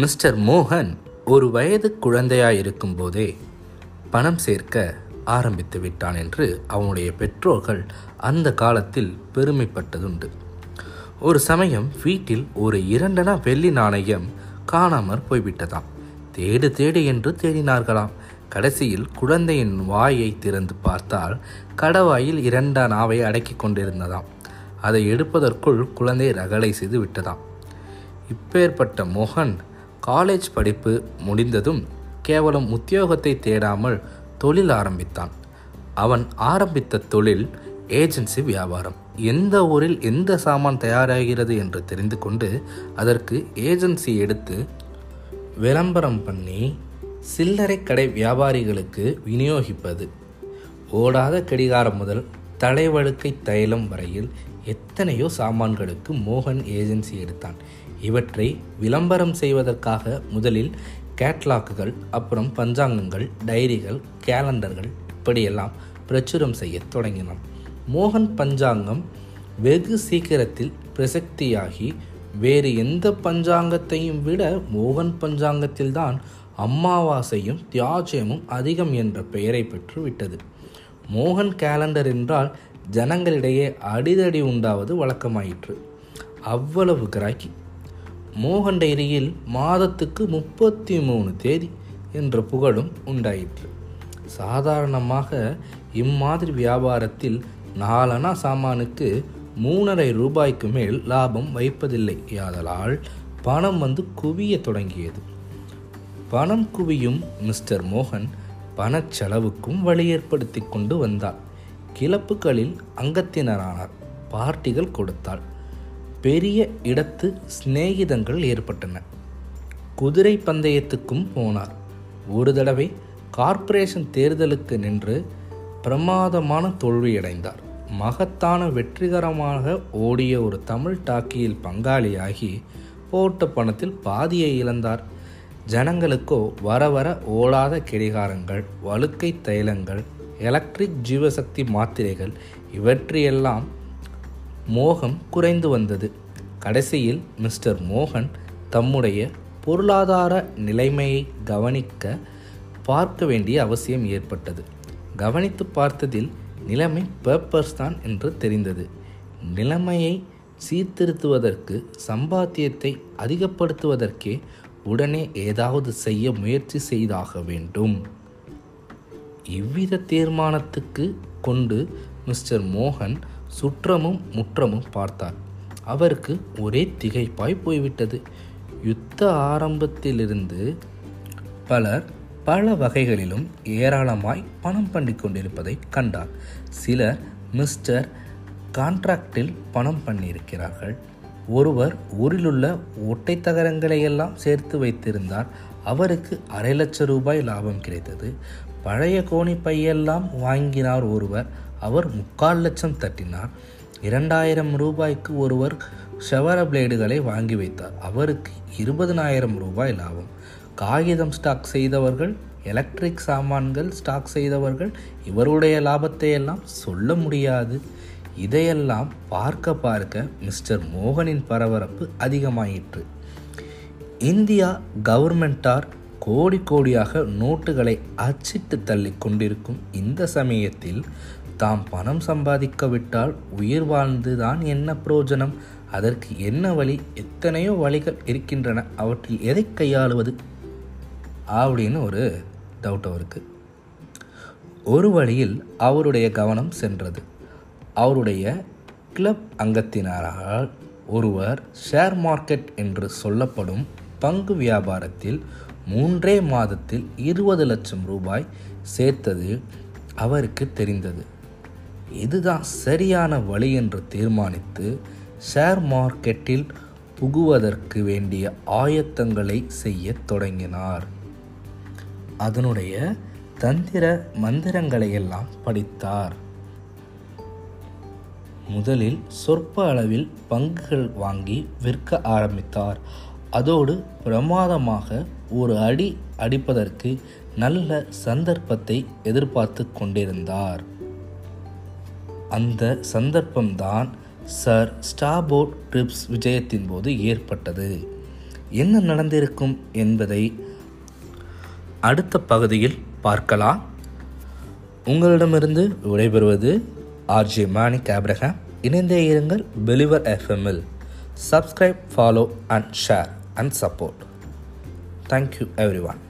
Mister மோகன் ஒரு வயது குழந்தையாயிருக்கும் போதே பணம் சேர்க்க ஆரம்பித்து விட்டான் என்று அவனுடைய பெற்றோர்கள் அந்த காலத்தில் பெருமைப்பட்டதுண்டு. ஒரு சமயம் வீட்டில் ஒரு இரண்டனா வெள்ளி நாணயம் காணாமற் போய்விட்டதாம். தேடு தேடு என்று தேடினார்களாம். கடைசியில் குழந்தையின் வாயை திறந்து பார்த்தால் கடவாயில் இரண்டனாவை அடக்கி கொண்டிருந்ததாம். அதை எடுப்பதற்குள் குழந்தை ரகளை செய்து விட்டதாம். இப்பேற்பட்ட மோகன் காலேஜ் படிப்பு முடிந்ததும் கேவலம் உத்தியோகத்தை தேடாமல் தொழில் ஆரம்பித்தான். அவன் ஆரம்பித்த தொழில் ஏஜென்சி வியாபாரம். எந்த ஊரில் எந்த சாமான் தயாராகிறது என்று தெரிந்து கொண்டு அதற்கு ஏஜென்சி எடுத்து விளம்பரம் பண்ணி சில்லறை கடை வியாபாரிகளுக்கு விநியோகிப்பது. ஓடாத கடிகாரம் முதல் தலைவழுக்கை தைலம் வரையில் எத்தனையோ சாமான்களுக்கு மோகன் ஏஜென்சி எடுத்தான். இவற்றை விளம்பரம் செய்வதற்காக முதலில் கேட்லாக்குகள் அப்புறம் பஞ்சாங்கங்கள் டைரிகள் கேலண்டர்கள் இப்படியெல்லாம் பிரச்சுரம் செய்ய தொடங்கினான். மோகன் பஞ்சாங்கம் வெகு சீக்கிரத்தில் பிரசக்தியாகி வேறு எந்த பஞ்சாங்கத்தையும் விட மோகன் பஞ்சாங்கத்தில்தான் அம்மாவாசையும் தியாஜ்யமும் அதிகம் என்ற பெயரை பெற்று விட்டது மோகன் கேலண்டர் என்றால் ஜனங்களிடையே அடிதடி உண்டாவது வழக்கமாயிற்று. அவ்வளவு கிராக்கி. மோகன் டைரியில் மாதத்துக்கு முப்பத்தி மூணு தேதி என்ற புகழும் உண்டாயிற்று. சாதாரணமாக இம்மாதிரி வியாபாரத்தில் நாலனா சாமானுக்கு மூணரை ரூபாய்க்கு மேல் லாபம் வைப்பதில்லை. யாதலால் பணம் வந்து குவிய தொடங்கியது. பணம் குவியும் மிஸ்டர் மோகன் பணச்செலவுக்கும் வழி ஏற்படுத்தி கொண்டு வந்தார் கிளப்புகளில் அங்கத்தினரானார். பார்ட்டிகள் கொடுத்தாள். பெரிய இடத்து சிநேகிதங்கள் ஏற்பட்டன. குதிரை பந்தயத்துக்கும் போனார். ஒரு தடவை கார்ப்பரேஷன் தேர்தலுக்கு நின்று பிரமாதமான தோல்வியடைந்தார். மகத்தான வெற்றிகரமாக ஓடிய ஒரு தமிழ் டாக்கியில் பங்காளியாகி போட்ட பணத்தில் பாதியை இழந்தார். ஜனங்களுக்கோ வர வர ஓடாத கெடிகாரங்கள் வழுக்கை தைலங்கள் எலக்ட்ரிக் ஜீவசக்தி மாத்திரைகள் இவற்றையெல்லாம் மோகம் குறைந்து வந்தது. கடைசியில் மிஸ்டர் மோகன் தம்முடைய பொருளாதார நிலைமையை கவனிக்க பார்க்க வேண்டிய அவசியம் ஏற்பட்டது. கவனித்து பார்த்ததில் நிலைமை பேப்பர்ஸ் தான் என்று தெரிந்தது. நிலைமையை சீர்திருத்துவதற்கு சம்பாத்தியத்தை அதிகப்படுத்துவதற்கே உடனே ஏதாவது செய்ய முயற்சி செய்தாக வேண்டும். இவ்வித தீர்மானத்துக்கு கொண்டு மிஸ்டர் மோகன் சுற்றமும் முற்றமும் பார்த்தார். அவருக்கு ஒரே திகைப்பாய் போய்விட்டது. யுத்த ஆரம்பத்திலிருந்து பலர் பல வகைகளிலும் ஏராளமாய் பணம் பண்ணி கொண்டிருப்பதை கண்டார். சிலர் மிஸ்டர் கான்ட்ராக்டில் பணம் பண்ணியிருக்கிறார்கள். ஒருவர் ஊரிலுள்ள ஒட்டை தகரங்களையெல்லாம் சேர்த்து வைத்திருந்தார். அவருக்கு அரை லட்சம் ரூபாய் லாபம் கிடைத்தது. பழைய கோணி பையெல்லாம் வாங்கினார் ஒருவர். அவர் முக்கால் லட்சம் தட்டினார். இரண்டாயிரம் ரூபாய்க்கு ஒருவர் ஷவர பிளேடுகளை வாங்கி வைத்தார். அவருக்கு இருபதனாயிரம் ரூபாய் லாபம். காகிதம் ஸ்டாக் செய்தவர்கள் எலக்ட்ரிக் சாமான்கள் ஸ்டாக் செய்தவர்கள் இவருடைய லாபத்தை எல்லாம் சொல்ல முடியாது. இதையெல்லாம் பார்க்க பார்க்க மிஸ்டர் மோகனின் பரபரப்பு அதிகமாயிற்று. இந்தியா கவர்மெண்டார் கோடி கோடியாக நோட்டுகளை அச்சிட்டு தள்ளி கொண்டிருக்கும் இந்த சமயத்தில் தாம் பணம் சம்பாதிக்கவிட்டால் உயிர் வாழ்ந்துதான் என்ன பிரயோஜனம் அதற்கு என்ன வழி? எத்தனையோ வழிகள் இருக்கின்றன. அவற்றில் எதை கையாளுவது? அப்படின்னு ஒரு டவுட் அவருக்கு. ஒரு வழியில் அவருடைய கவனம் சென்றது. அவருடைய கிளப் அங்கத்தினரால் ஒருவர் ஷேர் மார்க்கெட் என்று சொல்லப்படும் பங்கு வியாபாரத்தில் மூன்றே மாதத்தில் இருபது லட்சம் ரூபாய் சேர்த்தது அவருக்கு தெரிந்தது. இதுதான் சரியான வழி என்று தீர்மானித்து ஷேர் மார்க்கெட்டில் புகுவதற்கு வேண்டிய ஆயத்தங்களை செய்ய தொடங்கினார். அதனுடைய தந்திர மந்திரங்களையெல்லாம் படித்தார். முதலில் சொற்ப அளவில் பங்குகள் வாங்கி விற்க ஆரம்பித்தார். அதோடு பிரமாதமாக ஒரு அடி அடிப்பதற்கு நல்ல சந்தர்ப்பத்தை எதிர்பார்த்து கொண்டிருந்தார். அந்த சந்தர்ப்பம்தான் சர் ஸ்டாபோர்ட் ட்ரிப்ஸ் விஜயத்தின் போது ஏற்பட்டது. என்ன நடந்திருக்கும் என்பதை அடுத்த பகுதியில் பார்க்கலாம். உங்களிடமிருந்து விடைபெறுவது ஆர்ஜே மாணிக் ஆப்ரஹாம் இணைந்தே இருங்கள் பெலிவர் எஃப்எம்மில் subscribe follow and share and support. Thank you everyone.